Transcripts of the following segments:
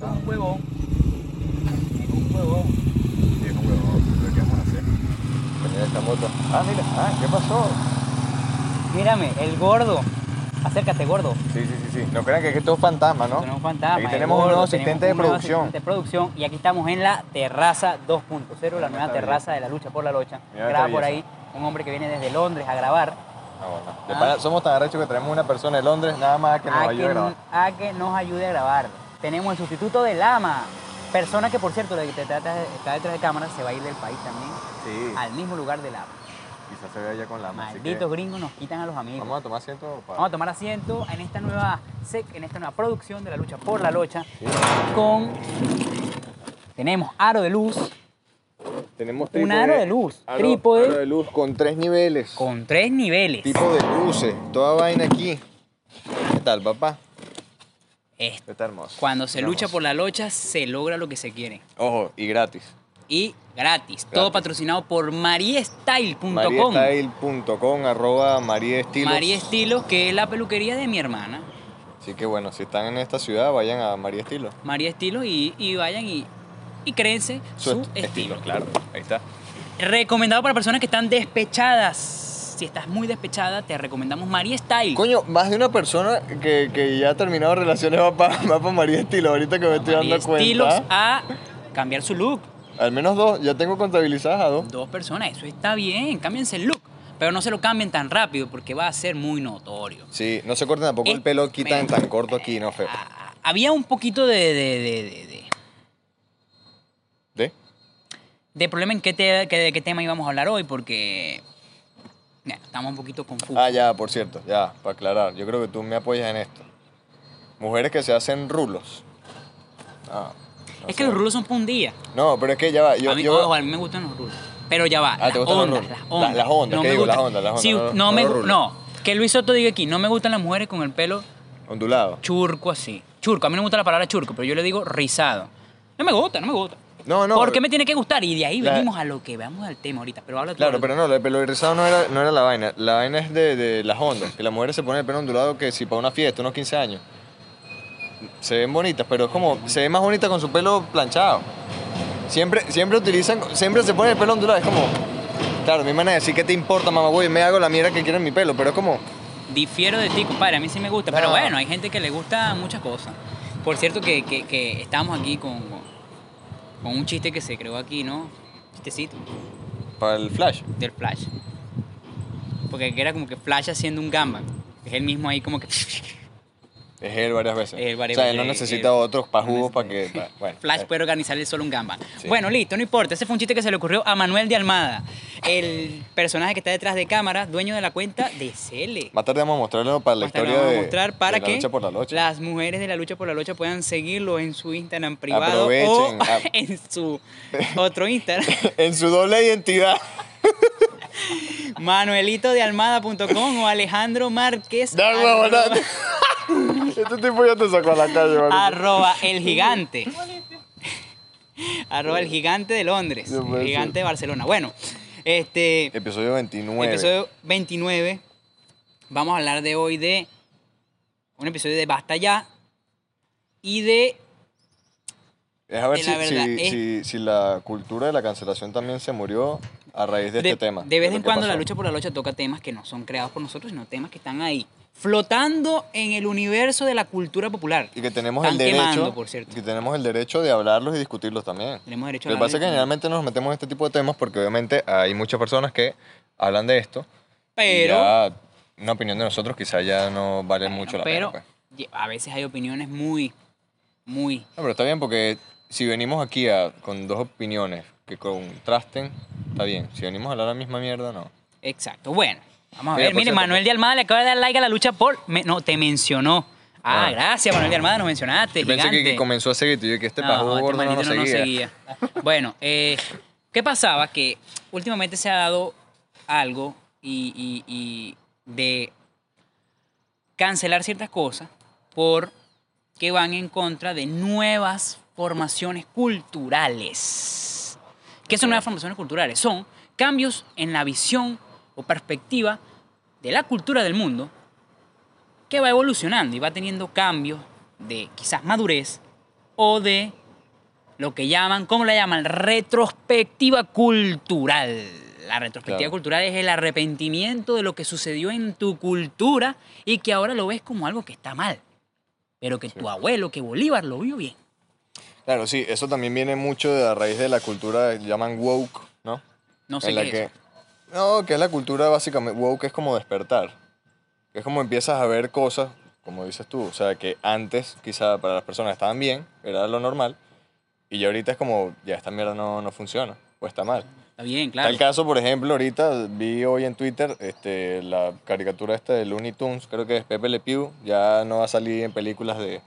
Un huevón. Un huevón. Viejo huevón, ¿pero ¿qué vamos a hacer? Esta moto. Ah, mira, ah, ¿qué pasó? Mírame, el gordo. Acércate, gordo. Sí, sí, sí, sí. No crean que esto es fantasma, ¿no? Tenemos un fantasma. Aquí tenemos un gordo, nuevo tenemos asistente de un producción. asistente de producción. Y aquí estamos en la terraza 2.0, la nueva está terraza de la lucha por la locha. Mira Graba por ahí un hombre que viene desde Londres a grabar. Ah, Ah. somos tan arrechos que tenemos una persona de Londres nada más que nos a, ayude a grabar. a que nos ayude a grabar. Tenemos el sustituto de Lama. Persona que, por cierto, la que está detrás de- está detrás de cámara, se va a ir del país también. Sí, Al mismo lugar de Lama. quizás se vea ya con la mano. así que Malditos gringos nos quitan a los amigos. Vamos a tomar asiento para... Vamos a tomar asiento en esta nueva sec, en esta nueva producción de la lucha por la locha Sí. con tenemos aro de luz Tenemos Un aro de luz, trípode. Aro de luz con tres niveles. con tres niveles. Tipo de luces, toda vaina aquí. ¿Qué tal, papá? Esto. Está hermoso. Cuando se Está lucha hermoso. por la locha se logra lo que se quiere Ojo, y gratis. y gratis. Todo patrocinado por mariestyle.com. Mariestyle.com, arroba mariestilos. María Estilos, que es la peluquería de mi hermana. Así que bueno, si están en esta ciudad, vayan a María Estilo. María Estilos y, y vayan y, y créense su, est- estilo. claro. Ahí está. Recomendado para personas que están despechadas. Si estás muy despechada, te recomendamos María Style. Coño, más de una persona que, que ya ha terminado relaciones va para pa María Estilo, ahorita que me estoy María dando Estilos cuenta. a cambiar su look. Al menos dos, ya tengo contabilizadas a dos. Dos personas, eso está bien, cámbiense el look. Pero no se lo cambien tan rápido porque va a ser muy notorio. Sí, no se corten tampoco el pelo, quitan tan corto aquí, no feo. Ah, Había un poquito de, de, de, de- de- ¿De? de problema en qué, te- qué- de qué tema íbamos a hablar hoy porque estamos un poquito confusos. Ah, ya, por cierto, ya, para aclarar. Yo creo que tú me apoyas en esto. Mujeres que se hacen rulos. Ah, no es sé. que los rulos son para un día. No, pero es que ya va. Yo, a, mí, yo- ojo, a mí me gustan los rulos. Pero ya va. Ah, ¿te gustan los ondas, rulos? las ondas. las ondas, ¿qué me digo? Las ondas, las ondas, Sí, no, no, no, no me los no, que Luis Soto diga aquí, no me gustan las mujeres con el pelo ondulado. churco así. Churco, a mí no me gusta la palabra churco, pero yo le digo rizado. No me gusta, no me gusta. No, no. ¿Por qué me tiene que gustar? Y de ahí La- venimos a lo que vamos al tema ahorita. Pero habla Claro, pero no, el pelo rizado no era, no era la vaina. La vaina es de, de las ondas. Que las mujeres se ponen el pelo ondulado que si para una fiesta, unos 15 años. Se ven bonitas, pero es como, se ve más bonita con su pelo planchado. Siempre, siempre utilizan, siempre se pone el pelo ondulado. Es como, claro, mi manera de decir, ¿qué te importa, mamá? Güey, me hago la mierda que quiero en mi pelo, pero es como. Difiero de ti, compadre. A mí sí me gusta. Pero bueno, hay gente que le gusta muchas cosas. Por cierto, que, que, que estábamos aquí con, con un chiste que se creó aquí, ¿no? Chistecito. para el flash. del Flash. Porque era como que Flash haciendo un gamba. Es el mismo ahí como que... Es él varias veces. Él varias o sea, él no él- necesita él- otros para no jugos para que. pa- bueno, Flash eh, puede organizarle solo un gamba. Sí. Bueno, listo, no importa. Ese fue un chiste que se le ocurrió a Manuel de Almada, el personaje que está detrás de cámara, dueño de la cuenta de Cele. Más tarde vamos a mostrarlo para la Más tarde historia vamos a de, mostrar para de la que lucha por la lucha. las mujeres de la lucha por la lucha puedan seguirlo en su Instagram privado Aprovechen, o ah. en su otro Instagram, en su doble identidad. manuelitodealmada.com o Alejandro Márquez. Huevo, arroba- da- Este tipo ya te sacó a la calle, arroba el gigante. arroba el gigante de Londres. No El gigante de Barcelona. Bueno, este Episodio 29. episodio 29. Vamos a hablar de hoy de un episodio de Basta Ya y de Es a ver si, la verdad, si, es- si- si la cultura de la cancelación también se murió a raíz de, de, este tema. de vez en cuando la lucha por la lucha toca temas que no son creados por nosotros, sino temas que están ahí, flotando en el universo de la cultura popular. Y que tenemos Están el derecho. quemando, por cierto. Que tenemos el derecho de hablarlos y discutirlos también. Tenemos derecho a Lo que pasa es que generalmente nos metemos en este tipo de temas porque obviamente hay muchas personas que hablan de esto. y Pero, ya una opinión de nosotros quizá ya no vale mucho la pero pena. pues. ye- a veces hay opiniones muy, muy No, pero está bien porque si venimos aquí a- con dos opiniones que contrasten, está bien. Si venimos a hablar la misma mierda, no. Exacto. Bueno, vamos a ver. por Mire, cierto, Manuel de Almada le acaba de dar like a la lucha por. me- no, te mencionó. Ah, Ah. gracias, Manuel de Almada, nos mencionaste. Yo pensé que, gigante. que comenzó a seguir y yo que este pajo este gordo no nos maldito no nos seguía. seguía. Bueno, eh, ¿qué pasaba? Que últimamente se ha dado algo y, y- y de cancelar ciertas cosas porque van en contra de nuevas formaciones culturales. ¿Qué son nuevas formaciones culturales? Son cambios en la visión o perspectiva de la cultura del mundo que va evolucionando y va teniendo cambios de quizás madurez o de lo que llaman, ¿cómo la llaman? Retrospectiva cultural. La retrospectiva Claro. cultural es el arrepentimiento de lo que sucedió en tu cultura y que ahora lo ves como algo que está mal. Pero que tu abuelo, que Bolívar, lo vio bien. Claro, sí, eso también viene mucho de la raíz de la cultura que llaman woke, ¿no? No sé en qué la es que. No, que es la cultura básicamente, woke es como despertar. Que es como empiezas a ver cosas, como dices tú, o sea, que antes quizá para las personas estaban bien, era lo normal, y ya ahorita es como, ya esta mierda no, no funciona, o está mal. Está bien, claro. Tal caso, por ejemplo, ahorita vi hoy en Twitter este, la caricatura esta de Looney Tunes, creo que es Pepe Le Pew, ya no va a salir en películas de...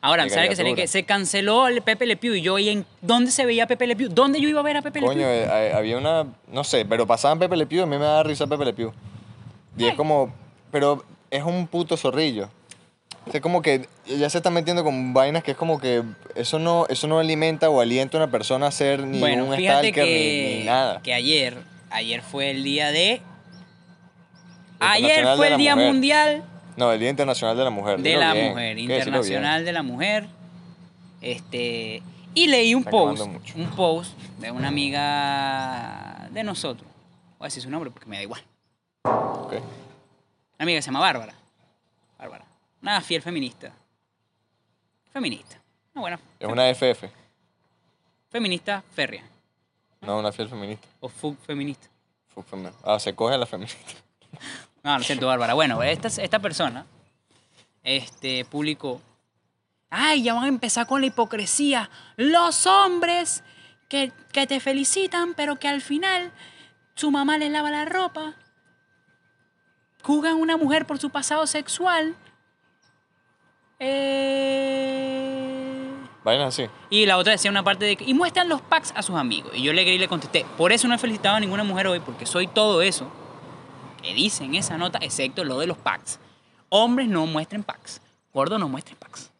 Ahora, ¿sabes qué sería? caricatura. Que se canceló el Pepe Le Pew y yo, ¿y en dónde se veía Pepe Le Pew? ¿Dónde yo iba a ver a Pepe Le Coño, Pew? eh, eh, había una, no sé, pero pasaban Pepe Le Pew, a mí me da risa Pepe Le Pew. Y es como, pero es un puto zorrillo. Es como que ya se está metiendo con vainas que es como que eso no, eso no alimenta o alienta a una persona a ser ni Bueno, un stalker que, ni, ni nada. que ayer, ayer fue el día de... Internacional Ayer fue el Día Mujer. Mundial No, el Día Internacional de la Mujer. de dilo la bien, Mujer. Internacional de la Mujer. Este, y leí un Está post, un post de una amiga de nosotros. Voy a decir su nombre porque me da igual. Ok. Una amiga que se llama Bárbara. Bárbara. Una fiel feminista. Feminista. Una buena. Es una FF, Feminista férrea. no una fiel feminista. O fug feminista. Fuck femi- Ah, se coge a la feminista. No, lo siento, Bárbara. Bueno, esta, esta persona este, publicó. Ay, ya van a empezar con la hipocresía. Los hombres que, que te felicitan, pero que al final su mamá les lava la ropa. Juzgan a una mujer por su pasado sexual. Eh... Así. Y la otra decía una parte de que, y muestran los packs a sus amigos. Y yo le y le contesté, por eso no he felicitado a ninguna mujer hoy, porque soy todo eso que dice en esa nota, excepto lo de los packs. Hombres no muestren packs. Gordo no muestren packs.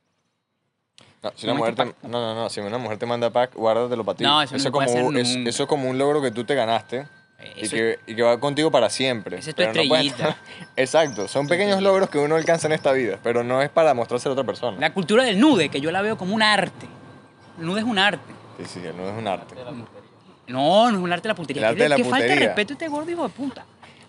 No, si No una mujer te, no, no, no, si una mujer te manda pack, guárdatelo para ti. No, eso no es se puede como, hacer es- eso es como un logro que tú te ganaste y, Eso- que, y que va contigo para siempre. Esa es tu Pero no puedes- estrellita. Exacto, son pequeños logros que uno alcanza en esta vida, pero no es para mostrárselo a otra persona. La cultura del nude, que yo la veo como un arte. El nude es un arte. Sí, sí, no es un arte. No, no es un arte de la putería. El arte ¿Qué, de la qué falta de respeto este gordo hijo de puta?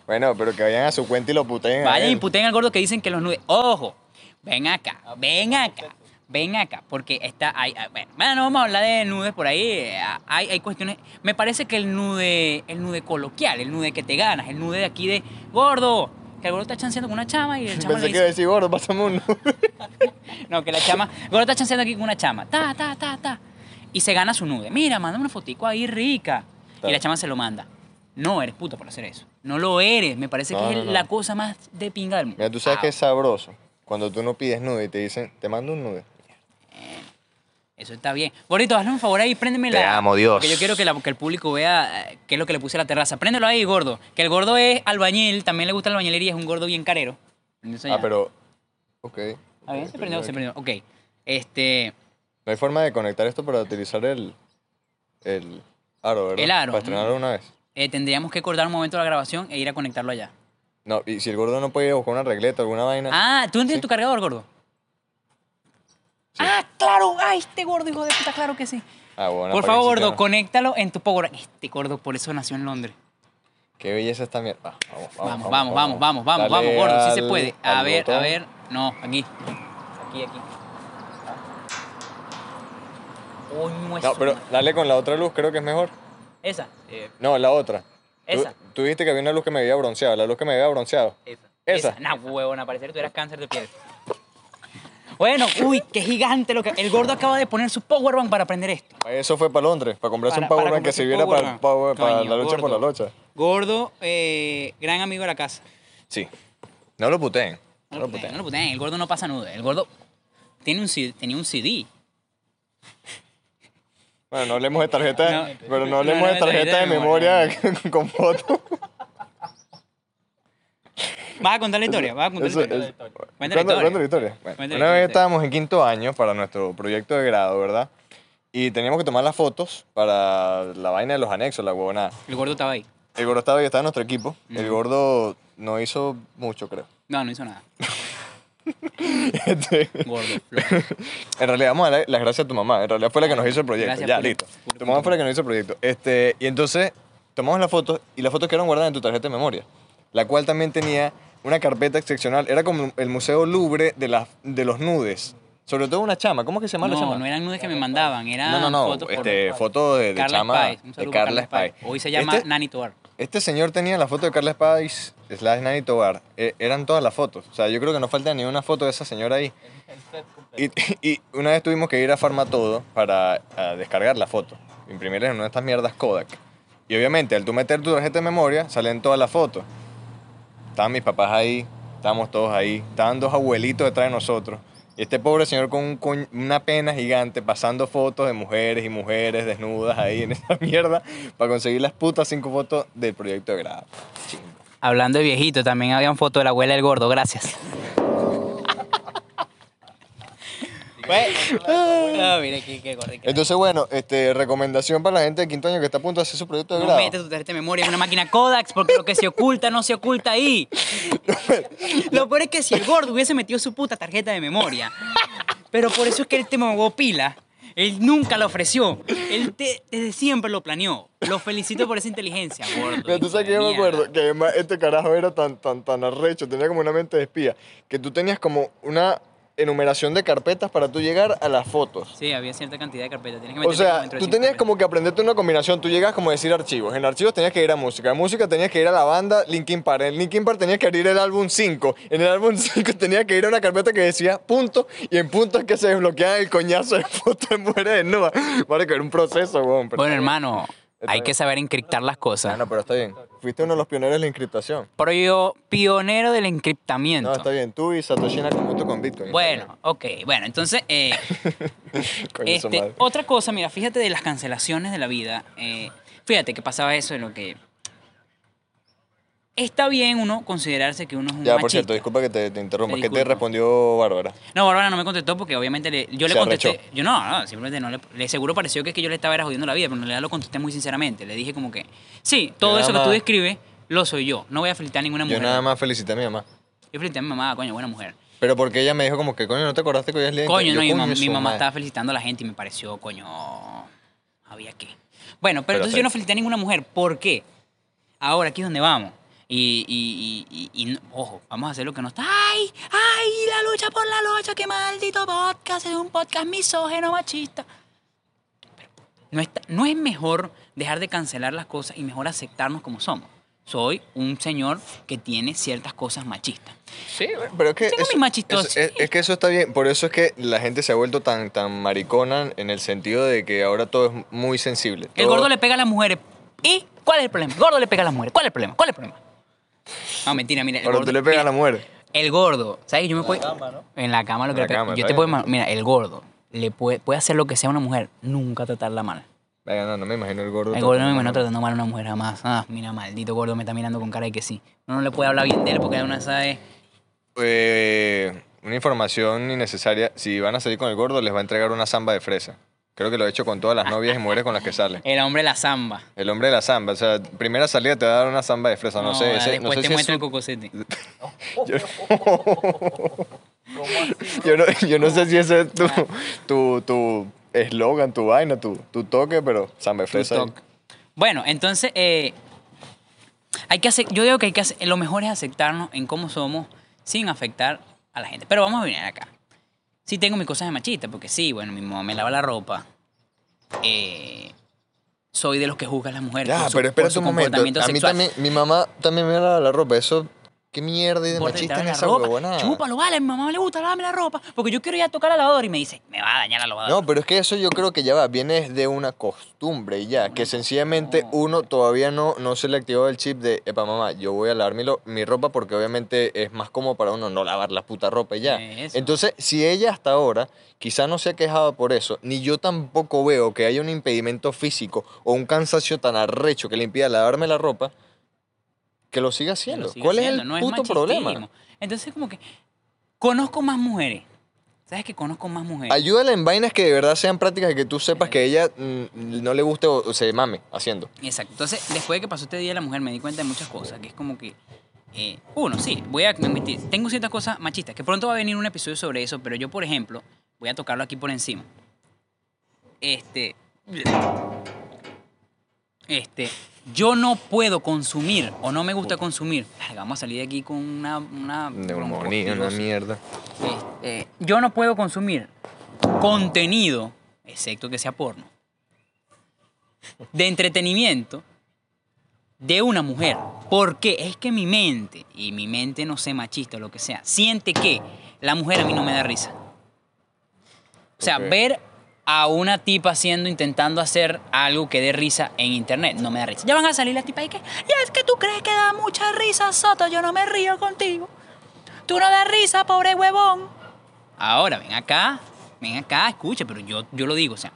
Bueno, pero que vayan a su cuenta y lo puteen. Vayan y él. puten al gordo que dicen que los nudes. Ojo, ven acá, ven acá, ven acá, porque está. Hay, hay- bueno, no vamos a hablar de nudes por ahí. eh, Hay, hay cuestiones. Me parece que el nude, el nude coloquial, el nude que te ganas, el nude de aquí de gordo, que el gordo está chanceando con una chama y el chama Pensé le que iba a decir, gordo, pásame uno. No, que la chama. El gordo está chanceando aquí con una chama. Ta, ta, ta, ta. Y se gana su nude. Mira, mándame una fotico ahí rica. Y la chama se lo manda. No eres puto por hacer eso. No lo eres. Me parece No, que no, es no. la cosa más de pinga del mundo. Mira, tú sabes Ah, que es sabroso cuando tú no pides nude y te dicen, te mando un nude. Eso está bien. Gordito, hazle un favor ahí, préndeme Te la. amo, Dios. Porque yo quiero que, la- que el público vea eh, qué es lo que le puse a la terraza. Préndelo ahí, gordo. Que el gordo es albañil, también le gusta la albañilería, es un gordo bien carero. Entonces, Ah, ya. pero. Ok. A ver, se prendió, se prendió. Ok. Este. No hay forma de conectar esto para utilizar el. El aro, ¿verdad? El aro. Para estrenarlo una vez. Eh, tendríamos que cortar un momento de la grabación e ir a conectarlo allá. No, y si el gordo no puede ir a buscar una regleta, alguna vaina. Ah, ¿tú no tienes tu cargador, gordo? Ah, claro. Ay, este gordo, hijo de puta, claro que sí. Ah, bueno, por favor, gordo, conéctalo en tu power. Este gordo, por eso nació en Londres. Qué belleza esta mierda. Ah, vamos, Vamos, vamos, vamos, vamos, vamos, vamos, gordo, sí se puede. A ver, a ver. No, aquí. Aquí, aquí. Eso, No, pero dale con la otra luz, creo que es mejor. Esa. eh, No, la otra. Tú- Esa. Tú, dijiste que había una luz que me había bronceado, la luz que me había bronceado. esa. Esa. Esa. Nah, huevona, parecer que tuvieras cáncer de piel. Bueno, uy, qué gigante lo que. El gordo acaba de poner su powerbank para aprender esto. Eso fue para Londres, para comprarse Para- un powerbank para que sirviera para, power- para Coño, la lucha por la gordo. lucha. Gordo, eh, gran amigo de la casa. Sí. No lo puteen. No lo puteen, no lo puteen. El gordo no pasa nudo. El gordo tiene un, tenía un CD. Bueno, no hablemos de tarjeta, No, pero no hablemos de tarjeta de memoria con foto. ¿Vas a contar la historia? ¿Vas a contar Eso- la historia? Cuenta la historia. cuenta la historia. Bueno, Cuenta la una vez historia. estábamos en quinto año para nuestro proyecto de grado, ¿verdad? Y teníamos que tomar las fotos para la vaina de los anexos, la huevonada. El gordo estaba ahí. El gordo estaba ahí, estaba en nuestro equipo. El gordo no hizo mucho, creo. No, no hizo nada. Este, Gordo, en realidad, vamos a darle las gracias a tu mamá. En realidad fue la que nos hizo el proyecto. Gracias ya, listo. por- Tu mamá fue la que nos hizo el proyecto. Este, y entonces, tomamos las fotos y las fotos quedaron guardadas en tu tarjeta de memoria. La cual también tenía una carpeta excepcional. Era como el Museo Louvre de, las de los nudes. Sobre todo una chama. ¿Cómo es que se llama la No, chama? no eran nudes que me mandaban, eran no, no, no. fotos por este, de, de Carla chama Spice. Un de saludo para Carla Spice. Hoy se llama Este- Nani. Este señor tenía la foto de Carla Spice, slash Nani Tobar. Eh, eran todas las fotos. O sea, yo creo que no falta ni una foto de esa señora ahí. Y, una vez tuvimos que ir a Farmatodo para descargar la foto. Imprimirla en una de estas mierdas Kodak. Y obviamente, al tú meter tu tarjeta de memoria, salen todas las fotos. Estaban mis papás ahí, estábamos todos ahí. Estaban dos abuelitos detrás de nosotros. Y este pobre señor con una pena gigante pasando fotos de mujeres y mujeres desnudas ahí en esa mierda para conseguir las putas cinco fotos del proyecto de grado. Hablando de viejito, también había una foto de la abuela del gordo, gracias. Ah, mira qué, qué gordo. qué- Entonces, bueno, este, recomendación para la gente de quinto año que está a punto de hacer su proyecto de No grado. metes tu tarjeta de memoria en una máquina Kodak porque lo que se oculta no se oculta ahí. Lo peor es que si el gordo hubiese metido su puta tarjeta de memoria, pero por eso es que él te mogó pila. Él nunca la ofreció. Él te- desde siempre lo planeó. Lo felicito por esa inteligencia, gordo. Pero tú sabes que yo me Mierda. acuerdo que además este carajo era tan, tan, tan arrecho, tenía como una mente de espía, que tú tenías como una enumeración de carpetas para tú llegar a las fotos. Sí, había cierta cantidad de carpetas. Tienes que O como sea, tú tenías como que aprenderte una combinación. Tú llegas como a decir archivos. En archivos tenías que ir a música. En música tenías que ir a la banda Linkin Park. En Linkin Park tenías que ir al álbum 5. En el álbum 5 tenías que ir a una carpeta que decía punto. Y en punto es que se desbloqueaba el coñazo de fotos de mujeres desnudas. Vale, que era un proceso, weón. Bueno, hermano, hay que saber encriptar las cosas. Ah, no, pero está bien. Fuiste uno de los pioneros de la encriptación. Pero yo, pionero del encriptamiento. No, está bien. Tú y Satoshi Nakamoto con Bitcoin. Bueno, ok. Bueno, entonces, eh, este, otra cosa, mira, fíjate de las cancelaciones de la vida. eh, fíjate que pasaba eso de lo que... Está bien uno considerarse que uno es un Ya, por machista. cierto, disculpa que te, te interrumpa. Me ¿Qué te disculpo. respondió Bárbara? No, Bárbara no me contestó porque obviamente le- yo le Se contesté. arrechó. Yo no, no, simplemente no le, le seguro pareció que es que yo le estaba era jodiendo la vida, pero en realidad lo contesté muy sinceramente. Le dije como que, sí, todo Yo eso que tú más- describes lo soy yo. No voy a felicitar a ninguna Yo mujer. nada más felicité a mi mamá. Yo felicité a mi mamá, coño, buena mujer. Pero porque ella me dijo como que, coño, ¿no te acordaste que hoy es el día de Coño, Yo, no, mi, su mi mamá madre. estaba felicitando a la gente y me pareció, coño, había que. Bueno, pero, Pero entonces yo no felicité a ninguna mujer. ¿Por qué? Ahora, aquí es donde vamos. Y, y, y, y- ojo, vamos a hacer lo que no está. ¡Ay! ¡Ay! La lucha por la lucha, qué maldito podcast, es un podcast misógeno, machista. Pero no, está, no es mejor dejar de cancelar las cosas y mejor aceptarnos como somos. Soy un señor que tiene ciertas cosas machistas. Sí, pero es que. Tengo eso- mis eso- es, que eso está bien. Por eso es que la gente se ha vuelto tan, tan maricona en el sentido de que ahora todo es muy sensible. El gordo le pega a las mujeres. ¿Y cuál es el problema? El gordo le pega a las mujeres. ¿Cuál es el problema? ¿Cuál es el problema? No, mentira, mira. El Ahora gordo, tú le pegas a mira, la mujer. El gordo, ¿sabes? Yo me puedo. En la cama lo En que la le pega. cama, Yo te puedo. bien. Mira, el gordo le puede, puede hacer lo que sea a una mujer, nunca tratarla mal. Venga, no, no me imagino el gordo. El gordo no me imagino tratando mal a una mujer jamás. Ah, mira, maldito gordo me está mirando con cara de que sí. Uno no le puede hablar bien de él porque una sabe. Eh, una información innecesaria. Si van a salir con el gordo, les va a entregar una zamba de fresa. Creo que lo he hecho con todas las novias y mujeres con las que sale. El hombre de la zamba. El hombre de la zamba. O sea, primera salida te va a dar una zamba de fresa. No, sé, no después sé te si es muestra el cocosete. yo, no, yo no sé si ese es tu tu tu eslogan, tu vaina, tu, tu toque, pero zamba de fresa. Bueno, entonces, eh, hay que hacer, yo digo que hay que hacer, lo mejor es aceptarnos en cómo somos sin afectar a la gente. Pero vamos a venir acá. Sí tengo mis cosas de machista, porque sí, bueno, mi mamá me lava la ropa. Eh, soy de los que juzgan a las mujeres Ya, por su, pero por espera su un momento. comportamiento A mí sexual. también, mi mamá también me lava la ropa. Eso, qué mierda y de machista en esa huevonada. Chúpalo, vale, a mi mamá le gusta lavarme la ropa, porque yo quiero ir a tocar la lavadora y me dice, me va a dañar la lavadora. No, pero es que eso yo creo que ya va, viene de una costumbre y ya, que sencillamente uno todavía no, no se le activó el chip de, epa mamá, yo voy a lavar mi, mi ropa porque obviamente es más cómodo para uno no lavar la puta ropa y ya. Eso. Entonces, si ella hasta ahora quizá no se ha quejado por eso, ni yo tampoco veo que haya un impedimento físico o un cansancio tan arrecho que le impida lavarme la ropa, que lo siga haciendo. lo siga ¿Cuál haciendo, es el no puto problema? Entonces, como que conozco más mujeres. ¿Sabes que conozco más mujeres? Ayúdala en vainas que de verdad sean prácticas y que tú sepas que ella mm, no le guste o, o se mame haciendo. Exacto. Entonces, después de que pasó este día de la mujer, me di cuenta de muchas cosas, que es como que eh, uno, sí, voy a admitir, tengo ciertas cosas machistas, que pronto va a venir un episodio sobre eso, pero yo, por ejemplo, voy a tocarlo aquí por encima. Este. Este. Yo no puedo consumir o no me gusta consumir. Verga, Vamos a salir de aquí con una. una Neumonía, una mierda. Este, yo no puedo consumir contenido, excepto que sea porno, de entretenimiento de una mujer. Porque es que mi mente, y mi mente no sé machista o lo que sea, siente que la mujer a mí no me da risa. O sea, ver a una tipa haciendo, intentando hacer algo que dé risa en internet, no me da risa. Ya van a salir las tipas y que, y es que tú crees que da mucha risa, Soto, yo no me río contigo. Tú no das risa, pobre huevón. Ahora, ven acá, ven acá, escucha, pero yo, yo lo digo, o sea,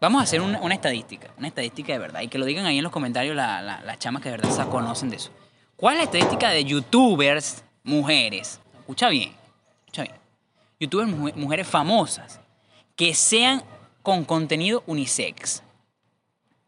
vamos a hacer una, una estadística, una estadística de verdad, y que lo digan ahí en los comentarios la- la- las chamas que de verdad se conocen de eso. ¿Cuál es la estadística de youtubers mujeres? Escucha bien, escucha bien. Youtubers muje- mujeres famosas que sean con contenido unisex.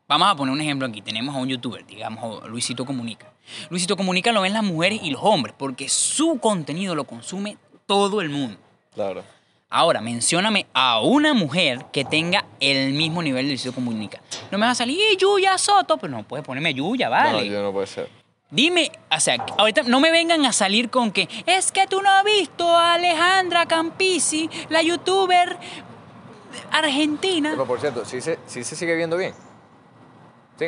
Vamos a poner un ejemplo aquí. Tenemos a un youtuber, digamos, Luisito Comunica. Luisito Comunica lo ven las mujeres y los hombres, porque su contenido lo consume todo el mundo. Claro. Ahora, mencióname a una mujer que tenga el mismo nivel de Luisito Comunica. No me va a salir "Y Yuya Soto, pero no puedes ponerme Yuya, vale. No, yo no puede ser. Dime, o sea, ahorita no me vengan a salir con que es que tú no has visto a Alejandra Campisi, la youtuber argentina. Pero por cierto, ¿sí se, sí se sigue viendo bien? Sí.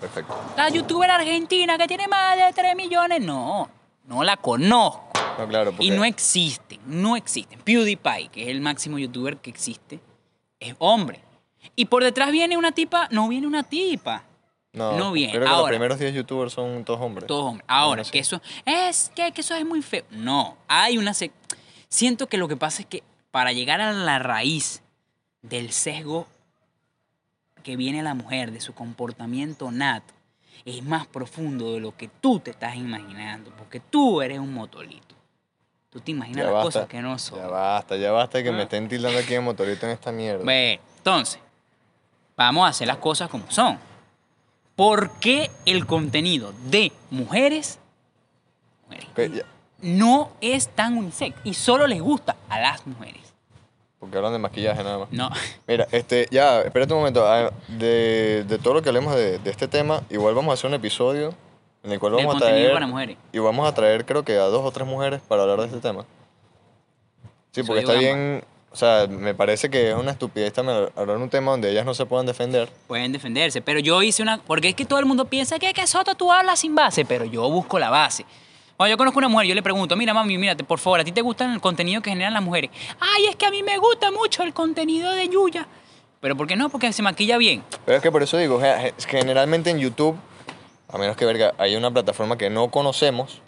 Perfecto. La youtuber argentina que tiene más de 3 millones. No, no la conozco. No, claro, porque... Y no existen, no existen. PewDiePie, que es el máximo youtuber que existe, es hombre. Y por detrás viene una tipa, no viene una tipa. no, no viene. Creo que los Ahora- primeros 10 youtubers son todos hombres. Todos hombres. Ahora, que eso es que, que eso es muy feo. No, hay una siento que lo que pasa es que para llegar a la raíz del sesgo que viene la mujer, de su comportamiento nato, es más profundo de lo que tú te estás imaginando, porque tú eres un motolito. Tú te imaginas Ya las basta, cosas que no son. Ya basta, ya basta que Ah. me estén tildando aquí de motorito en esta mierda. Bueno, entonces, vamos a hacer las cosas como son. ¿Por qué el contenido de mujeres, no es tan unisex y solo les gusta a las mujeres? Porque hablan de maquillaje nada más. No, Mira, este, ya, espérate un momento. ah, De, de todo lo que hablemos de, de este tema, igual vamos a hacer un episodio en el cual del vamos a contenido traer... para mujeres. Y vamos a traer, creo que a dos o tres mujeres para hablar de este tema. Sí, Soy porque está bien. O sea, me parece que es una estupidez también hablar de un tema donde ellas no se puedan defender. Pueden defenderse, pero yo hice una... Porque es que todo el mundo piensa que, que Soto tú hablas sin base, pero yo busco la base. Cuando yo conozco a una mujer, yo le pregunto, mira mami, mírate, por favor, ¿a ti te gusta el contenido que generan las mujeres? Ay, es que a mí me gusta mucho el contenido de Yuya. ¿Pero por qué no? Porque se maquilla bien. Pero es que por eso digo, ge- ge- generalmente en YouTube, a menos que verga, hay una plataforma que no conocemos,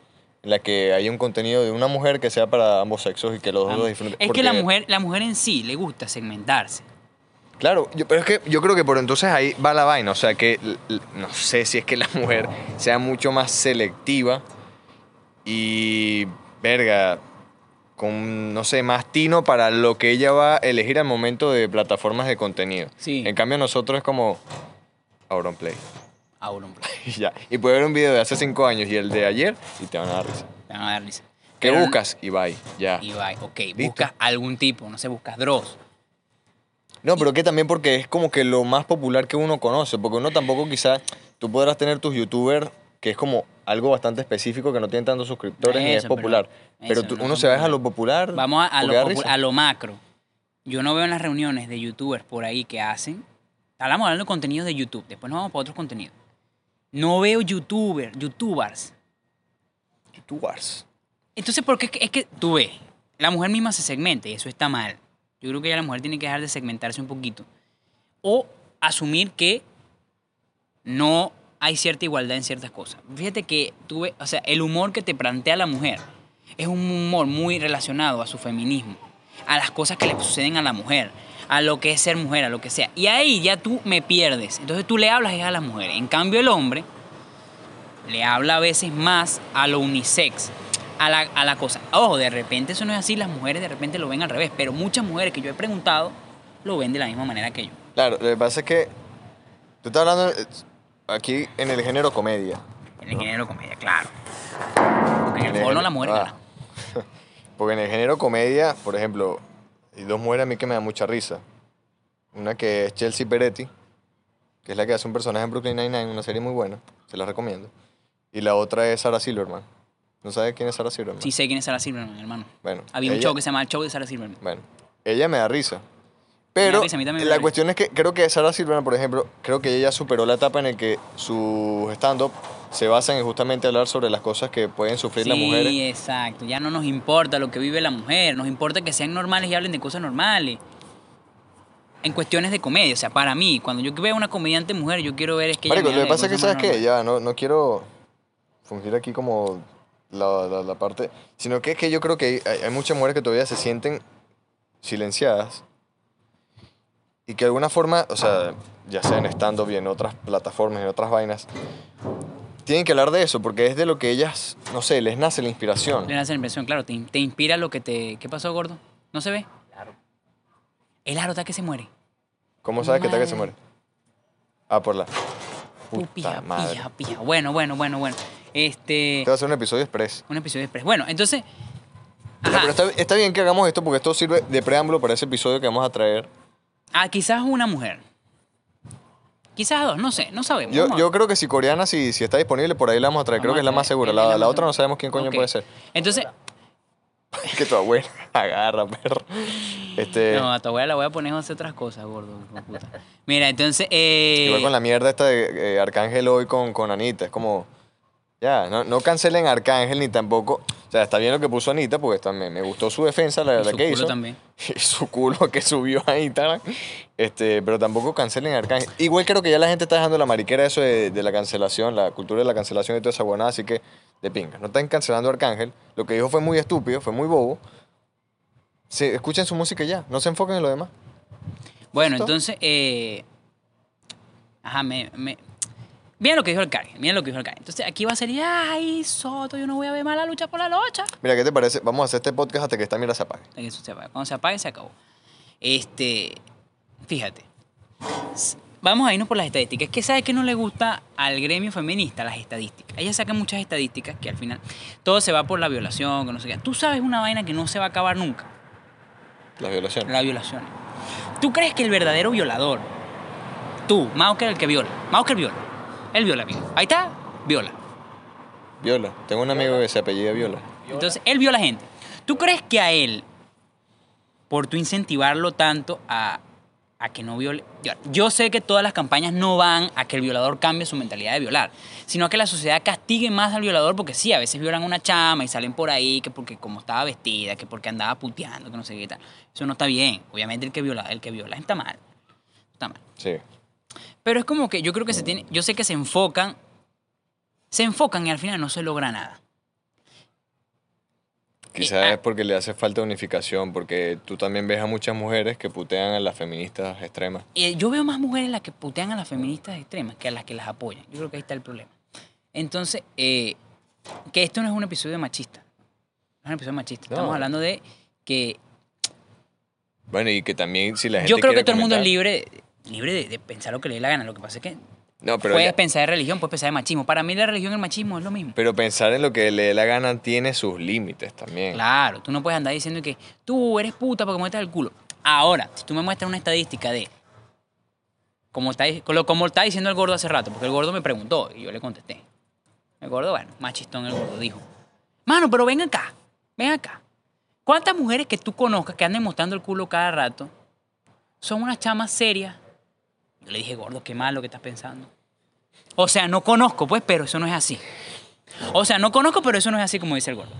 en la que hay un contenido de una mujer que sea para ambos sexos y que los dos disfruten. Es que la mujer, la mujer en sí le gusta segmentarse. Claro, yo- pero es que yo creo que por entonces ahí va la vaina. O sea, que no sé si es que la mujer sea mucho más selectiva y, verga, con, no sé, más tino para lo que ella va a elegir al momento de plataformas de contenido. Sí. En cambio, nosotros es como Auronplay. Auronplay. Ya. Y puedes ver un video de hace cinco años y el de ayer y te van a dar risa. Me van a dar risa. ¿Qué Pero- buscas? Y bye, ya. Y va, ok, buscas algún tipo, no sé, buscas Dross. No, pero que también porque es como que lo más popular que uno conoce, porque uno tampoco quizás, tú podrás tener tus youtubers que es como algo bastante específico que no tiene tantos suscriptores ni es Eso, popular. Pero, eso, tú- no uno se va a lo popular. Vamos a, a lo, popu- a macro. Yo no veo en las reuniones de youtubers por ahí que hacen. Hablamos hablando de contenidos de YouTube, después nos vamos para otros contenidos. No veo youtubers, youtubers. Youtubers. Entonces, porque es que, es que tú ves, la mujer misma se segmenta y eso está mal. Yo creo que ya la mujer tiene que dejar de segmentarse un poquito. O asumir que no hay cierta igualdad en ciertas cosas. Fíjate que tú ves, o sea, el humor que te plantea la mujer es un humor muy relacionado a su feminismo, a las cosas que le suceden a la mujer, a lo que es ser mujer, a lo que sea. Y ahí ya tú me pierdes. Entonces tú le hablas a las mujeres. En cambio el hombre le habla a veces más a lo unisex, a la, a la cosa. Ojo, de repente eso no es así, las mujeres de repente lo ven al revés, pero muchas mujeres que yo he preguntado lo ven de la misma manera que yo. Claro, lo que pasa es que tú estás hablando eh, aquí en el género comedia. En el género comedia, claro. En el porno género- la mujer ah. gana. Porque en el género comedia, por ejemplo, hay dos mujeres a mí que me dan mucha risa. Una que es Chelsea Peretti, que es la que hace un personaje en Brooklyn Nine-Nine, una serie muy buena, se la recomiendo. Y la otra es Sarah Silverman. ¿No sabes quién es Sarah Silverman? Sí sé quién es Sarah Silverman, hermano. Bueno, Había un ella- show que se llama El Show de Sarah Silverman. Bueno, ella me da risa. Pero risa, a la cuestión es que creo que Sarah Silverman, por ejemplo, creo que ella superó la etapa en la que su stand-up se basa en justamente hablar sobre las cosas que pueden sufrir las Sí, mujeres. exacto. Ya no nos importa lo que vive la mujer, nos importa que sean normales y hablen de cosas normales. En cuestiones de comedia, o sea, para mí, cuando yo veo una comediante mujer, yo quiero ver es que ella Marico, me lo que pasa es que, ¿sabes qué? Ya, no, no quiero fungir aquí como la, la- la parte, sino que es que yo creo que hay, hay muchas mujeres que todavía se sienten silenciadas y que de alguna forma, o sea, ya sea en stand-up y en otras plataformas, en otras vainas, tienen que hablar de eso porque es de lo que ellas, no sé, les nace la inspiración. Le das la impresión, claro, te, te inspira lo que te... ¿Qué pasó, gordo? ¿No se ve? Claro. El aro está que se muere. ¿Cómo sabes que está que se muere? Ah, por la... Puta pija, madre. pija, pija. Bueno, bueno, bueno, bueno. Este... Este va a ser un episodio express. Un episodio express. Bueno, entonces... Ajá. pero está, está bien que hagamos esto porque esto sirve de preámbulo para ese episodio que vamos a traer. Ah, quizás una mujer. Quizás dos, no sé, no sabemos. Yo, a yo creo que si Coreana, si, si está disponible, por ahí la vamos a traer. Creo que es la a más segura. La, la la más otra no sabemos quién coño puede ser. Entonces, que tu abuela agarra, perro. Este, no, a tu abuela la voy a poner a hacer otras cosas, gordo. puta. Mira, entonces, eh, igual con la mierda esta de eh, Arcángel hoy con, con Anita. Es como, ya, no, no cancelen a Arcángel ni tampoco. O sea, está bien lo que puso Anita porque también me gustó su defensa, la, Y la su que culo hizo. también. Y su culo que subió a Instagram. Este, pero tampoco cancelen a Arcángel. Igual creo que ya la gente está dejando la mariquera eso de, de la cancelación, la cultura de la cancelación y toda esa buena, así que de pinga. No están cancelando a Arcángel. Lo que dijo fue muy estúpido, fue muy bobo. Se, escuchen su música y ya, no se enfoquen en lo demás. bueno, ¿Listo? entonces, eh, ajá, me, me, mira lo que dijo el Cari, mira lo que dijo el Cari. Entonces, aquí va a ser, ay, Soto, yo no voy a ver más la lucha por la lucha. Mira, ¿qué te parece? Vamos a hacer este podcast hasta que esta mira se apague. Hasta que eso se apague. Cuando se apague, se acabó. Este, fíjate. Vamos a irnos por las estadísticas. Es que sabe que no le gusta al gremio feminista las estadísticas. Ellas sacan muchas estadísticas que al final todo se va por la violación, que no sé qué. Tú sabes una vaina que no se va a acabar nunca. Las violaciones. La violación. ¿Tú crees que el verdadero violador, tú, Mauker el que viola, Mauker viola, él viola, amigo. Ahí está, viola. Viola. Tengo un amigo que se apellida Viola. Entonces, él viola gente. ¿Tú crees que a él, por tu incentivarlo tanto a, a que no viole... Yo, yo sé que todas las campañas no van a que el violador cambie su mentalidad de violar, sino a que la sociedad castigue más al violador porque sí, a veces violan una chama y salen por ahí que porque como estaba vestida, que porque andaba puteando, que no sé qué tal. Eso no está bien. Obviamente el que viola, el que viola está mal. Está mal. Sí. Pero es como que yo creo que se tiene, yo sé que se enfocan, se enfocan y al final no se logra nada. Quizás ah. es porque le hace falta unificación, porque tú también ves a muchas mujeres que putean a las feministas extremas. Eh, yo veo más mujeres las que putean a las feministas extremas que a las que las apoyan. Yo creo que ahí está el problema. Entonces, eh, que esto no es un episodio machista. No es un episodio machista. Estamos hablando de que Bueno, y que también si la gente yo creo que todo el mundo es libre, libre de, de pensar lo que le dé la gana. Lo que pasa es que No, pero, puedes ya- pensar de religión, puedes pensar de machismo. Para mí la religión y el machismo es lo mismo. pero pensar en lo que le dé la gana tiene sus límites también. Claro, tú no puedes andar diciendo que tú eres puta porque muestras el culo. Ahora, si tú me muestras una estadística de como está, como, está diciendo el gordo hace rato, porque el gordo me preguntó y yo le contesté. El gordo, bueno, más chistón el gordo, dijo. Mano, pero ven acá, ven acá. ¿Cuántas mujeres que tú conozcas que anden mostrando el culo cada rato son unas chamas serias? Yo le dije, gordo, qué mal lo que estás pensando. O sea, no conozco, pues, pero eso no es así. O sea, no conozco, pero eso no es así como dice el gordo.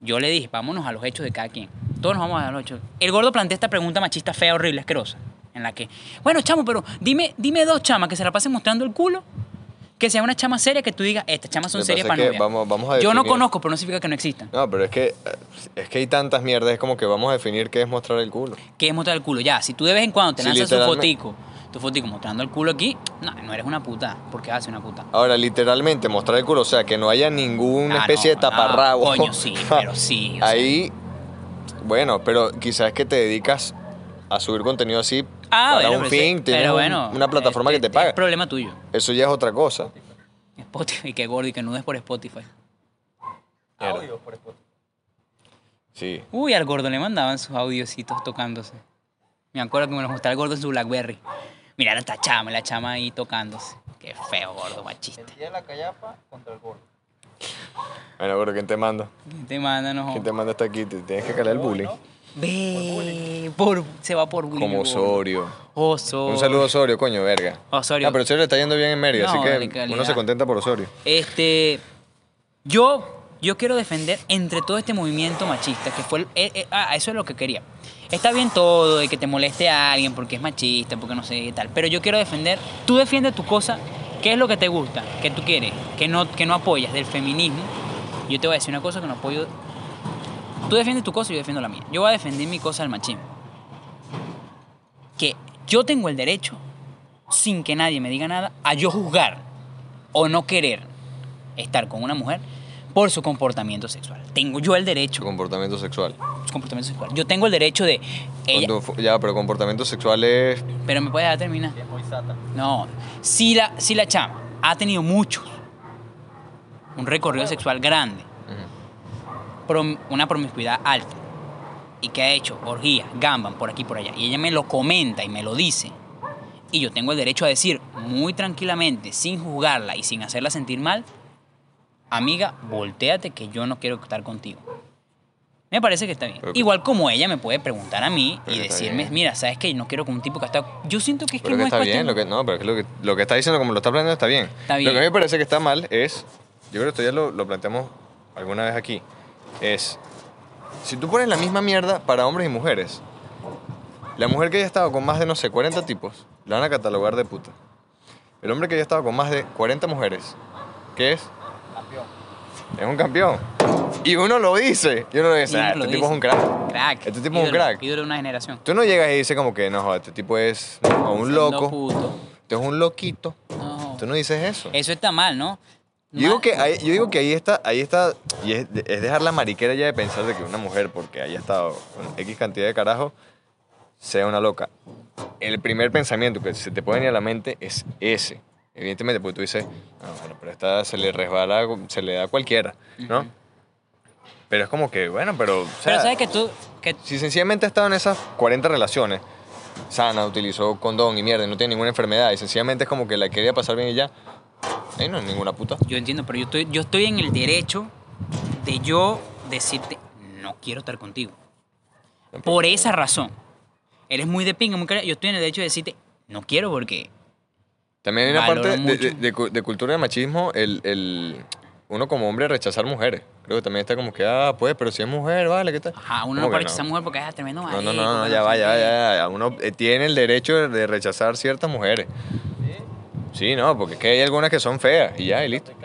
Yo le dije, vámonos a los hechos de cada quien. Todos nos vamos a los hechos. El gordo plantea esta pregunta machista fea, horrible, asquerosa. En la que, bueno, chamo, pero dime, dime dos chamas que se la pasen mostrando el culo. Que sea una chama seria que tú digas, estas chamas son serias para es novia. que vamos- vamos a Yo no conozco, pero no significa que no existan. No, pero es que, es que hay tantas mierdas, es como que vamos a definir qué es mostrar el culo. ¿Qué es mostrar el culo? Ya, si tú de vez en cuando te lanzas literalmente. fotico, tu fotico mostrando el culo aquí, no, no eres una puta. porque haces una puta? Ahora, literalmente, mostrar el culo, o sea, que no haya ninguna Ah, especie no, de taparrabo. ah, coño, sí, pero sí, sea. Ahí, bueno, pero quizás que te dedicas a subir contenido así Ah, para bueno, un fin, tienes un- bueno, una plataforma este, que te paga. Es problema tuyo. Eso ya es otra cosa. Spotify, que gordo y que nudes por Spotify. Mierda. Audio por Spotify. Sí. Uy, al gordo le mandaban sus audiocitos tocándose. Me acuerdo que me los mostraba el gordo en su Blackberry. Mira esta chama, la chama ahí tocándose. Qué feo, gordo, machista. El día de la callapa contra el gordo. Bueno, pero ¿quién te manda? ¿Quién te manda, no? ¿Quién te manda hasta aquí? Te tienes que calar el bullying. Ve, por, se va por bullying. Como el gordo. Osorio. Osorio. Un saludo a Osorio, coño, verga. Osorio. Ah, pero Osorio le está yendo bien en Mérida, No, así que uno se contenta por Osorio. Este, yo, yo quiero defender entre todo este movimiento machista, que fue, el- eh, eh, ah, eso es lo que quería. Está bien todo de que te moleste a alguien porque es machista, porque no sé qué tal, pero yo quiero defender, tú defiendes tu cosa, ¿qué es lo que te gusta, que tú quieres, que no, que no apoyas del feminismo? Yo te voy a decir una cosa que no apoyo. Tú defiendes tu cosa y yo defiendo la mía. Yo voy a defender mi cosa del machismo. Que yo tengo el derecho, sin que nadie me diga nada, a yo juzgar o no querer estar con una mujer por su comportamiento sexual. Tengo yo el Su derecho, comportamiento sexual. su comportamiento sexual. Yo tengo el derecho de ella, ya, pero comportamiento sexual es. pero me puedes dejar terminar. Es muy sata. No, si la, si la chama ha tenido muchos, un recorrido sexual grande, una promiscuidad alta, y que ha hecho orgías, gamban por aquí por allá, y ella me lo comenta y me lo dice, y yo tengo el derecho a decir muy tranquilamente, sin juzgarla y sin hacerla sentir mal, amiga, volteate que yo no quiero estar contigo. Me parece que está bien. Que- Igual como ella me puede preguntar a mí Pero y que decirme, bien. mira, sabes que no quiero con un tipo que está... Yo siento que es que Pero que no está es bien, lo que, no, pero es que lo que, lo que está diciendo, como lo está planteando, está bien. Está Lo que a mí me parece que está mal es, yo creo que esto ya lo, lo planteamos alguna vez aquí, es, si tú pones la misma mierda para hombres y mujeres, la mujer que haya estado con más de, no sé, 40 tipos, la van a catalogar de puta. El hombre que haya estado con más de 40 mujeres, ¿qué es? Es un campeón. Y uno lo dice. Y uno lo dice, ah, uno este tipo es un crack. Crack. Este tipo es un crack. Ídolo de una generación. Tú no llegas y dices como que, no, joder, este tipo es no, un loco. puto. Este es un loquito. No. Tú no dices eso. Eso está mal, ¿no? Yo digo que ahí, yo digo que ahí está, ahí está, y es, es dejar la mariquera ya de pensar de que una mujer, porque haya estado con X cantidad de carajo, sea una loca. El primer pensamiento que se te puede venir a la mente es ese. Evidentemente, porque tú dices, no, bueno, pero esta se le resbala, se le da a cualquiera, ¿no? Ujú. Pero es como que, bueno, pero... o Pero sea, sabes que tú... Que, Si sencillamente ha estado en esas 40 relaciones, sana, utilizó condón y mierda, y no tiene ninguna enfermedad, y sencillamente es como que la quería pasar bien y ya, ahí no es ninguna puta. yo entiendo, pero yo estoy, yo estoy en el derecho de yo decirte, no quiero estar contigo. Por esa razón. Eres muy de pinga, muy cara. Yo estoy en el derecho de decirte, no quiero porque... También hay una Valoro parte de, de- de cu- de cultura de machismo, el, el- uno como hombre rechazar mujeres. Creo que también está como que, ah, pues, pero si es mujer, vale, ¿qué tal? Ajá, uno ¿Cómo no que puede rechazar mujer porque es tremendo No, marico. no, no, no, ya va, ya ya, va. Uno eh, tiene el derecho de, rechazar ciertas mujeres. Sí, no, porque es que hay algunas que son feas y ya, y listo.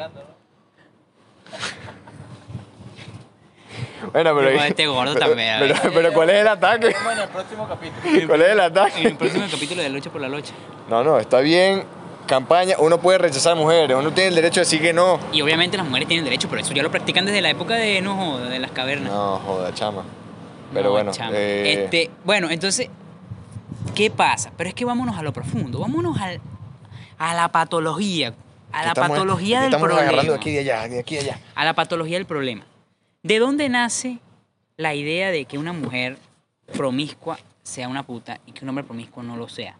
Bueno, pero... Este gordo también, Pero, pero ¿cuál es el ataque? En el próximo capítulo. ¿Cuál es el En el ataque? próximo capítulo de Lucha por la Lucha. No, no, está bien. Campaña, uno puede rechazar mujeres, uno tiene el derecho de decir que no. Y obviamente las mujeres tienen derecho, pero eso ya lo practican desde la época de, no joda, de las cavernas. No, joda, chama. Pero No, bueno, eh, Este, bueno, entonces, ¿qué pasa? Pero es que vámonos a lo profundo, vámonos al, a la patología, a la estamos- patología del estamos problema. agarrando de aquí de allá, de aquí y allá. A la patología del problema. ¿De dónde nace la idea de que una mujer promiscua sea una puta y que un hombre promiscuo no lo sea?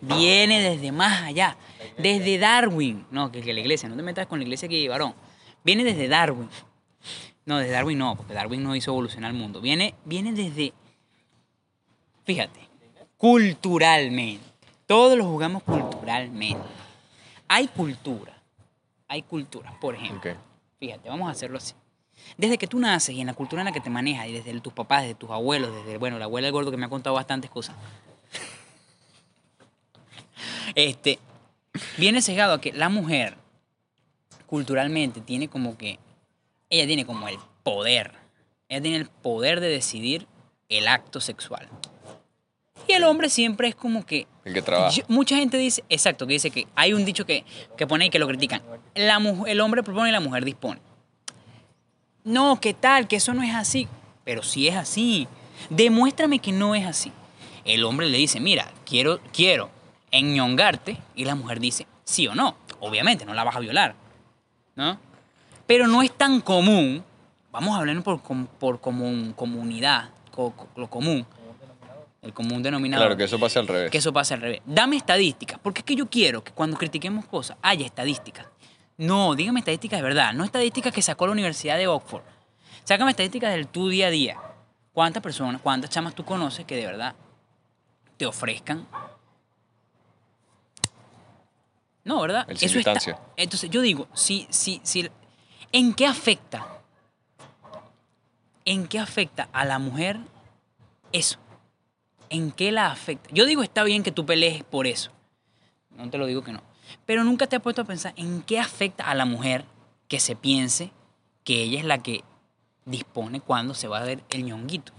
Viene desde más allá, desde Darwin. No, que, que la iglesia, no te metas con la iglesia que varón. Viene desde Darwin. No, desde Darwin no, porque Darwin no hizo evolucionar el mundo. Viene, viene desde, fíjate, culturalmente. Todos lo jugamos culturalmente. Hay cultura, hay cultura, por ejemplo. Fíjate, vamos a hacerlo así. Desde que tú naces y en la cultura en la que te manejas, y desde tus papás, desde tus abuelos, desde, bueno, la abuela del gordo que me ha contado bastantes cosas. Este, viene sesgado a que la mujer, culturalmente, tiene como que, ella tiene como el poder. Ella tiene el poder de decidir el acto sexual. Y el hombre siempre es como que El que trabaja. yo- mucha gente dice, exacto, que dice que hay un dicho que, que pone y que lo critican. La el hombre propone y la mujer dispone. No, ¿qué tal? Que eso no es así. Pero sí es así. Demuéstrame que no es así. El hombre le dice, mira, quiero, quiero enñongarte. Y la mujer dice, sí o no. Obviamente, no la vas a violar. ¿No? Pero no es tan común vamos a hablar por, por común, comunidad, co- co- lo común, el común denominador. Claro, que eso pase al revés. que eso pase al revés. Dame estadísticas, porque es que yo quiero que cuando critiquemos cosas haya estadísticas. No, dígame estadísticas de verdad, no estadísticas que sacó la Universidad de Oxford. Sácame estadísticas del tu día a día. ¿Cuántas personas, cuántas chamas tú conoces que de verdad te ofrezcan? No, ¿verdad? El sin Eso está- distancia. Entonces, yo digo, si, si, si, ¿en qué afecta? ¿En qué afecta a la mujer eso? ¿En qué la afecta? Yo digo, está bien que tú pelees por eso. No te lo digo que no. Pero nunca te has puesto a pensar en qué afecta a la mujer que se piense que ella es la que dispone cuando se va a ver el ñonguito.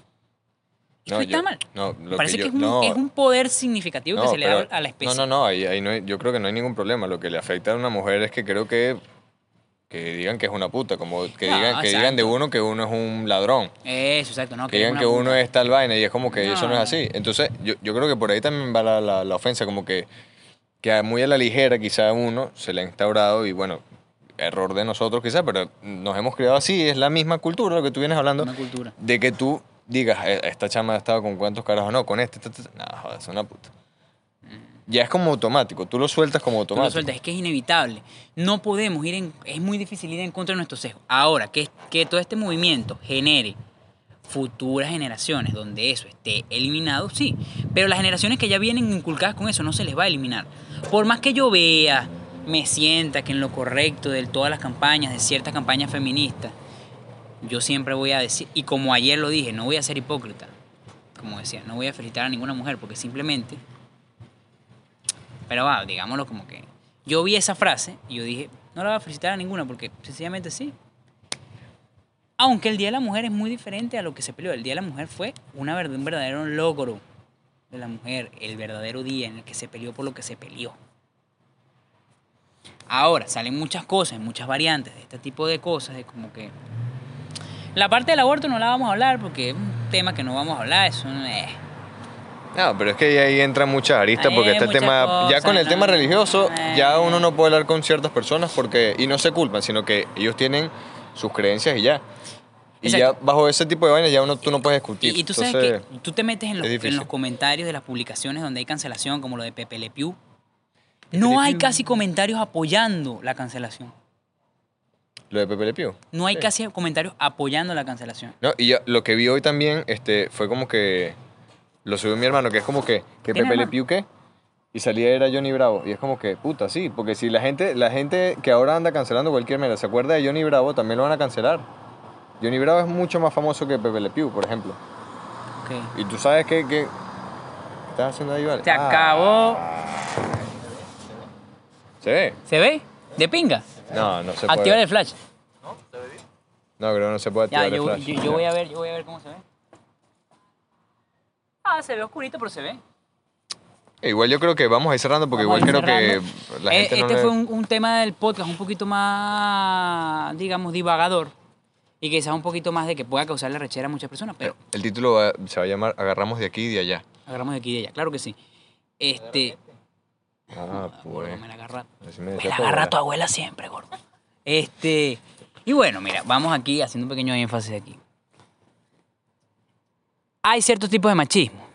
No, está yo- mal. no, lo Parece que, yo- es, un, no, es un poder significativo que se le da a la especie. No, no, no, ahí, ahí no hay- yo creo que no hay ningún problema. Lo que le afecta a una mujer es que creo que, que digan que es una puta, como que, digan, que digan de uno que uno es un ladrón. Eso, exacto. No, que digan que uno es tal vaina y es como que eso no es así. Entonces, yo, yo creo que por ahí también va la, la- la ofensa, como que, que muy a la ligera quizá a uno se le ha instaurado y bueno, error de nosotros quizá, pero nos hemos criado así, es la misma cultura, lo que tú vienes hablando, Una cultura. de que tú digas, "Eh, esta chama ha estado con cuántos carajos, no, con este, este, este". no, joder, es una puta. Ya es como automático, tú lo sueltas como Tú lo automático. sueltas, es que es inevitable. No podemos ir en, es muy difícil ir en contra de nuestros sesgos. Ahora, que, que todo este movimiento genere futuras generaciones donde eso esté eliminado, sí. Pero las generaciones que ya vienen inculcadas con eso no se les va a eliminar. Por más que yo vea, me sienta que en lo correcto de todas las campañas, de ciertas campañas feministas, yo siempre voy a decir, y como ayer lo dije, no voy a ser hipócrita. Como decía, no voy a felicitar a ninguna mujer porque simplemente pero va, digámoslo como que. Yo vi esa frase y yo dije, no la voy a felicitar a ninguna porque sencillamente sí. Aunque el Día de la Mujer es muy diferente a lo que se peleó. El Día de la Mujer fue una, un verdadero logro de la mujer. El verdadero día en el que se peleó por lo que se peleó. Ahora, salen muchas cosas, muchas variantes de este tipo de cosas, de como que... La parte del aborto no la vamos a hablar porque es un tema que no vamos a hablar, eso no es... No, pero es que ahí entran muchas aristas porque muchas tema, ya cosas, con el tema ¿no? religioso, ya Eh. uno no puede hablar con ciertas personas porque, y no se culpan, sino que ellos tienen sus creencias y ya. Y Exacto. ya bajo ese tipo de vainas ya uno, tú no puedes discutir. Y, y tú sabes Entonces, que tú te metes en los, en los comentarios de las publicaciones donde hay cancelación, como lo de Pepe Le Pew. No hay casi comentarios apoyando la cancelación. Lo de Pepe Le Pew. No hay Sí. casi comentarios apoyando la cancelación. No, y yo, lo que vi hoy también este, fue como que, lo subió mi hermano, que es como que, que ¿Tiene Pepe Le? Pew qué, y salía era Johnny Bravo. Y es como que, puta, sí, porque si la gente, la gente que ahora anda cancelando cualquier mera se acuerda de Johnny Bravo, también lo van a cancelar. Johnny Bravo es mucho más famoso que Pepe Le Pew, por ejemplo. Ok. Y tú sabes que... que ¿qué ¿Estás haciendo ahí, vale? Se Ah, acabó. ¿Se ve? ¿Se ve? ¿De pinga? No, no se Activar puede. el flash. No, creo que no se puede Ya, activar yo, el flash. yo- yo voy a ver, yo voy a ver cómo se ve. Ah, se ve oscurito, pero se ve. Igual yo creo que vamos a ir cerrando porque Vamos igual creo cerrando. que la Eh, gente no este le- fue un, un tema del podcast un poquito más, digamos, divagador. Y quizás un poquito más de que pueda causarle rechera a muchas personas, pero El título va- se va a llamar Agarramos de aquí y de allá. agarramos de aquí y de allá. Claro que sí. Este. Ah, Gordo, pues. me la agarra. Me la agarra abuela. tu abuela siempre, gordo. Este. Y bueno, mira, vamos aquí haciendo un pequeño énfasis aquí. Hay ciertos tipos de machismo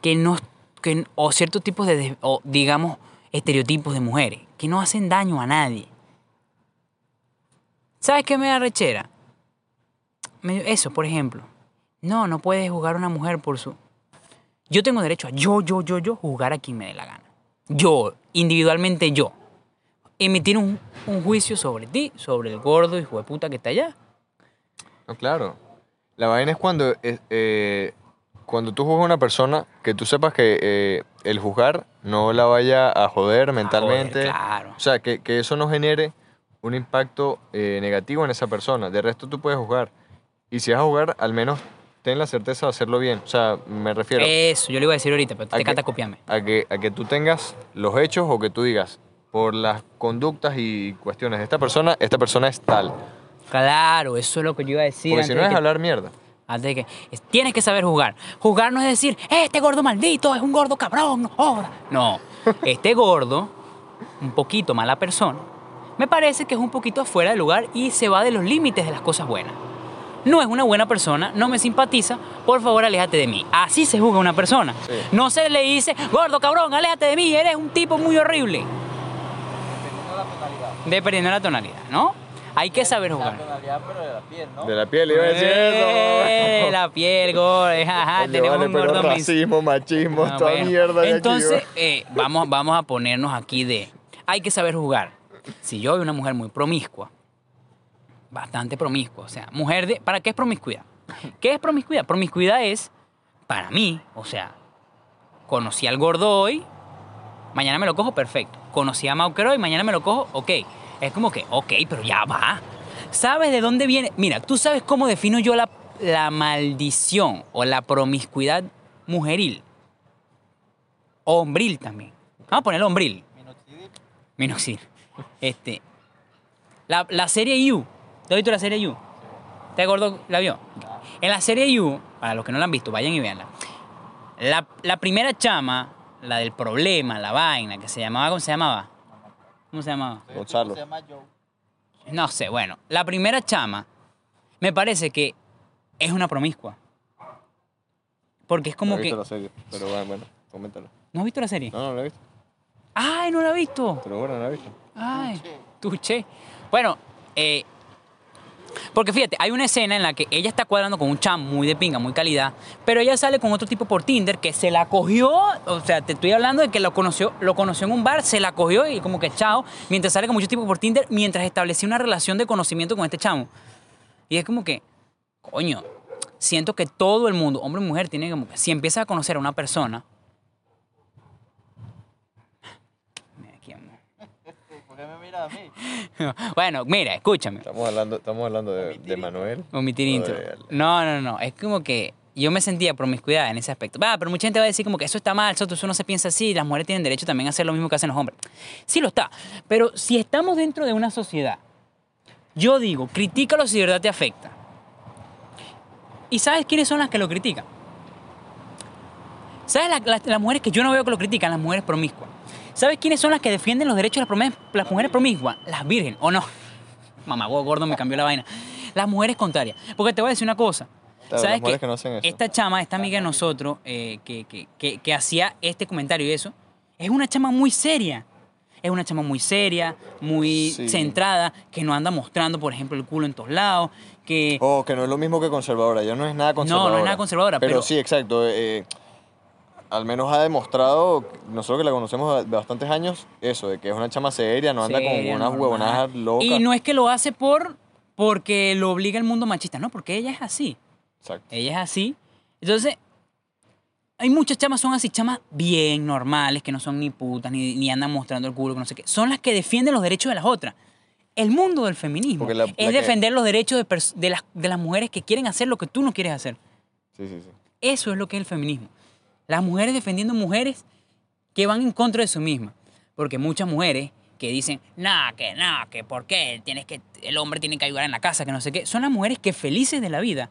que no. Que, o ciertos tipos de, o digamos, estereotipos de mujeres que no hacen daño a nadie. ¿Sabes qué me da rechera? Eso, por ejemplo. No, no puedes jugar a una mujer por su. Yo tengo derecho a yo, yo, yo, yo jugar a quien me dé la gana. Yo, individualmente yo. Emitir un, un juicio sobre ti, sobre el gordo de puta que está allá. No, claro. La vaina es cuando, eh, eh, cuando tú juzgas a una persona, que tú sepas que eh, el juzgar no la vaya a joder mentalmente. joder, claro. O sea, que, que eso no genere un impacto eh, negativo en esa persona. De resto tú puedes jugar. Y si vas a jugar, al menos ten la certeza de hacerlo bien. O sea, me refiero Eso, yo le iba a decir ahorita, pero a te canta copiarme. a que, a que tú tengas los hechos o que tú digas, por las conductas y cuestiones de esta persona, esta persona es tal. Claro, eso es lo que yo iba a decir. Porque si no es que- hablar mierda. antes de que. es- tienes que saber jugar. Jugar no es decir, este gordo maldito es un gordo cabrón, no joda. No, este gordo, un poquito mala persona, me parece que es un poquito fuera de lugar y se va de los límites de las cosas buenas. No es una buena persona, no me simpatiza, por favor aléjate de mí. Así se juzga una persona. Sí. No se le dice, gordo cabrón, aléjate de mí, eres un tipo muy horrible. Dependiendo de la tonalidad. Dependiendo de la tonalidad, ¿no? Hay que saber La jugar. tonalidad, pero de la piel, ¿no? De la piel, iba a decir Eh, eso. la piel, gordo. Ajá, Coño, tenemos vale, un gordo mis- racismo, machismo, Ah, toda bueno. mierda. de aquí, Entonces, ¿va? eh, vamos, vamos a ponernos aquí de. Hay que saber jugar. Si yo veo una mujer muy promiscua, bastante promiscua, o sea, mujer de. ¿Para qué es promiscuidad? ¿Qué es promiscuidad? Promiscuidad es, para mí, o sea, conocí al gordo hoy, mañana me lo cojo, perfecto. Conocí a Mauker hoy, mañana me lo cojo, ok. Es como que, ok, pero ya va. ¿Sabes de dónde viene? Mira, tú sabes cómo defino yo la, la maldición o la promiscuidad mujeril. Hombril también. Vamos a ponerlo hombril. Minoxidil. Minoxidil. Este. La, la serie You. ¿Te has visto la serie You? ¿Te gordo la vio? En la serie You, para los que no la han visto, vayan y véanla. La, la primera chama, la del problema, la vaina, que se llamaba, ¿cómo se llamaba? ¿Cómo se llamaba? Gonzalo. Se llama Joe. No sé, bueno, la primera chama me parece que es una promiscua. Porque es como no he que... visto la serie, pero bueno, bueno, coméntalo. ¿No has visto la serie? No, no la he visto. ¡Ay, no la he visto! Pero bueno, no la he visto. Ay, tuche. Bueno, eh, porque fíjate, hay una escena en la que ella está cuadrando con un chamo muy de pinga, muy calidad, pero ella sale con otro tipo por Tinder que se la cogió, o sea, te estoy hablando de que lo conoció, lo conoció en un bar, se la cogió y como que chao, mientras sale con muchos tipos por Tinder, mientras establecía una relación de conocimiento con este chamo. Y es como que, coño, siento que todo el mundo, hombre y mujer, tiene como que, si empiezas a conocer a una persona, Mira, aquí, amor. ¿Por qué me mira a mí? bueno, mira, escúchame. Estamos hablando, estamos hablando de. Manuel. Omitir o intro. de- No, no, no. Es como que yo me sentía promiscuidad en ese aspecto. Va, pero mucha gente va a decir como que eso está mal, eso, eso no se piensa así, las mujeres tienen derecho también a hacer lo mismo que hacen los hombres. Sí lo está. Pero si estamos dentro de una sociedad, yo digo, critícalo si de verdad te afecta. ¿Y sabes quiénes son las que lo critican? ¿Sabes la- la- las mujeres que yo no veo que lo critican? Las mujeres promiscuas. ¿Sabes quiénes son las que defienden los derechos de las, las mujeres promiscuas? Las virgen, ¿o no? Mamá, gordo me cambió la vaina. Las mujeres contrarias. Porque te voy a decir una cosa. ¿Sabes qué? que no hacen eso. Esta chama, esta amiga de nosotros, eh, que, que- que- hacía este comentario y eso, es una chama muy seria. Es una chama muy seria, muy Sí. centrada, que no anda mostrando, por ejemplo, el culo en todos lados, que... Oh, que no es lo mismo que conservadora. Ya no es nada conservadora. nada conservadora, Pero, pero- sí, exacto. eh, al menos ha demostrado, nosotros que la conocemos de bastantes años, eso, de que es una chama seria, no anda seria, con unas normal. huevonadas locas. Y no es que lo hace por porque lo obliga el mundo machista, no, porque ella es así. Exacto. Ella es así. Entonces, hay muchas chamas son así, chamas bien normales, que no son ni putas, ni, ni andan mostrando el culo, que no sé qué. Son las que defienden los derechos de las otras. El mundo del feminismo Porque la- es que- defender los derechos de, pers- de las, de las mujeres que quieren hacer lo que tú no quieres hacer. Sí, sí, sí. Eso es lo que es el feminismo. Las mujeres defendiendo mujeres que van en contra de su misma. Porque muchas mujeres que dicen, nah, que nah, que por qué tienes que, el hombre tiene que ayudar en la casa, que no sé qué. Son las mujeres que felices de la vida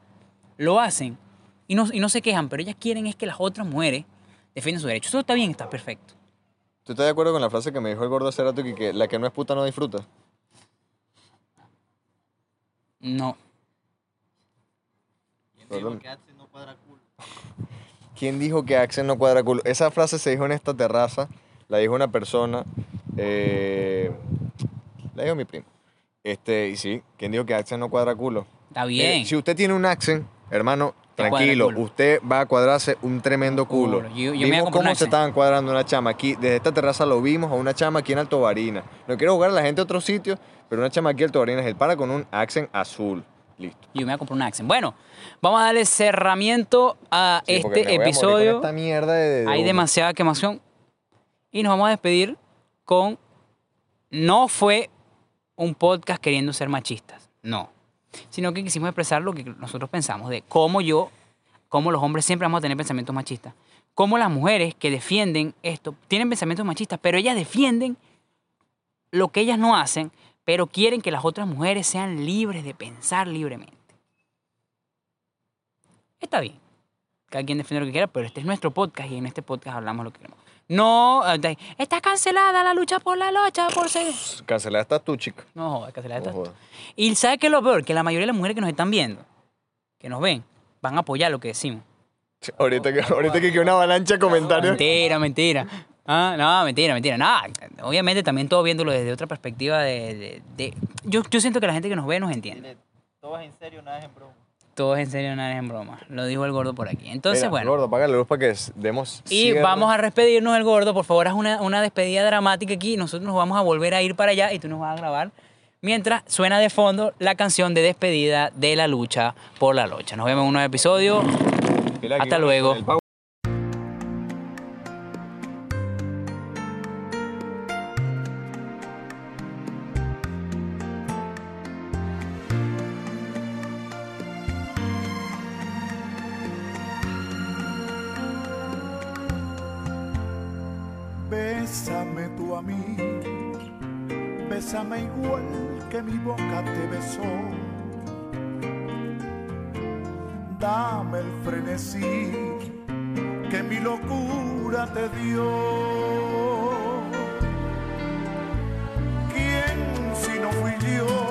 lo hacen y no, y no se quejan, pero ellas quieren es que las otras mujeres defiendan sus derechos. Eso está bien, está perfecto. ¿Tú estás de acuerdo con la frase que me dijo el gordo hace rato que, que la que no es puta no disfruta? No. ¿Quién dijo que Axel no cuadra culo? ¿Quién dijo que Axel no cuadra culo? Esa frase se dijo en esta terraza, la dijo una persona, eh, la dijo mi primo. Este, y sí, ¿quién dijo que Axel no cuadra culo? Está Mire, bien. si usted tiene un Axel, hermano, tranquilo, usted va a cuadrarse un tremendo culo. Culo. Yo- yo vimos cómo se estaban cuadrando una chama aquí. Desde esta terraza lo vimos a una chama aquí en Alto Barina. No quiero jugar a la gente a otros sitios, pero una chama aquí en Alto Barina es el para con un Axel azul. Listo. Yo me voy a comprar un Accent. Bueno, vamos a darle cerramiento a Sí, este me voy a morir con episodio. esta mierda de- de- de Hay demasiada quemación. Y nos vamos a despedir con. No fue un podcast queriendo ser machistas. No. Sino que quisimos expresar lo que nosotros pensamos de cómo yo, cómo los hombres siempre vamos a tener pensamientos machistas. Cómo las mujeres que defienden esto tienen pensamientos machistas, pero ellas defienden lo que ellas no hacen, pero quieren que las otras mujeres sean libres de pensar libremente. Está bien. Cada quien defiende lo que quiera, pero este es nuestro podcast y en este podcast hablamos lo que queremos. No, eh, está cancelada la lucha por la lucha, por ser... Cancelada estás tú, chico. No jodas, cancelada No está. jodas. Y ¿sabes qué es lo peor? Que la mayoría de las mujeres que nos están viendo, que nos ven, van a apoyar lo que decimos. Ahorita que, ahorita que queda una avalancha de comentarios. Mentira, mentira. Ah, no, mentira, mentira. Nada, obviamente también todo viéndolo desde otra perspectiva de... de- de- Yo, yo siento que la gente que nos ve nos entiende. Todo es en serio, nada es en broma. Todo es en serio, nada es en broma. Lo dijo el gordo por aquí. Entonces, Mira, bueno. Gordo, apaga la luz para que demos. Y cierre. vamos a despedirnos del gordo. Por favor, haz una, una despedida dramática aquí. Nosotros nos vamos a volver a ir para allá y tú nos vas a grabar. Mientras suena de fondo la canción de despedida de la lucha por la lucha. Nos vemos en un nuevo episodio. Hasta luego. bésame igual que mi boca te besó. Dame el frenesí que mi locura te dio. ¿Quién si no fui yo?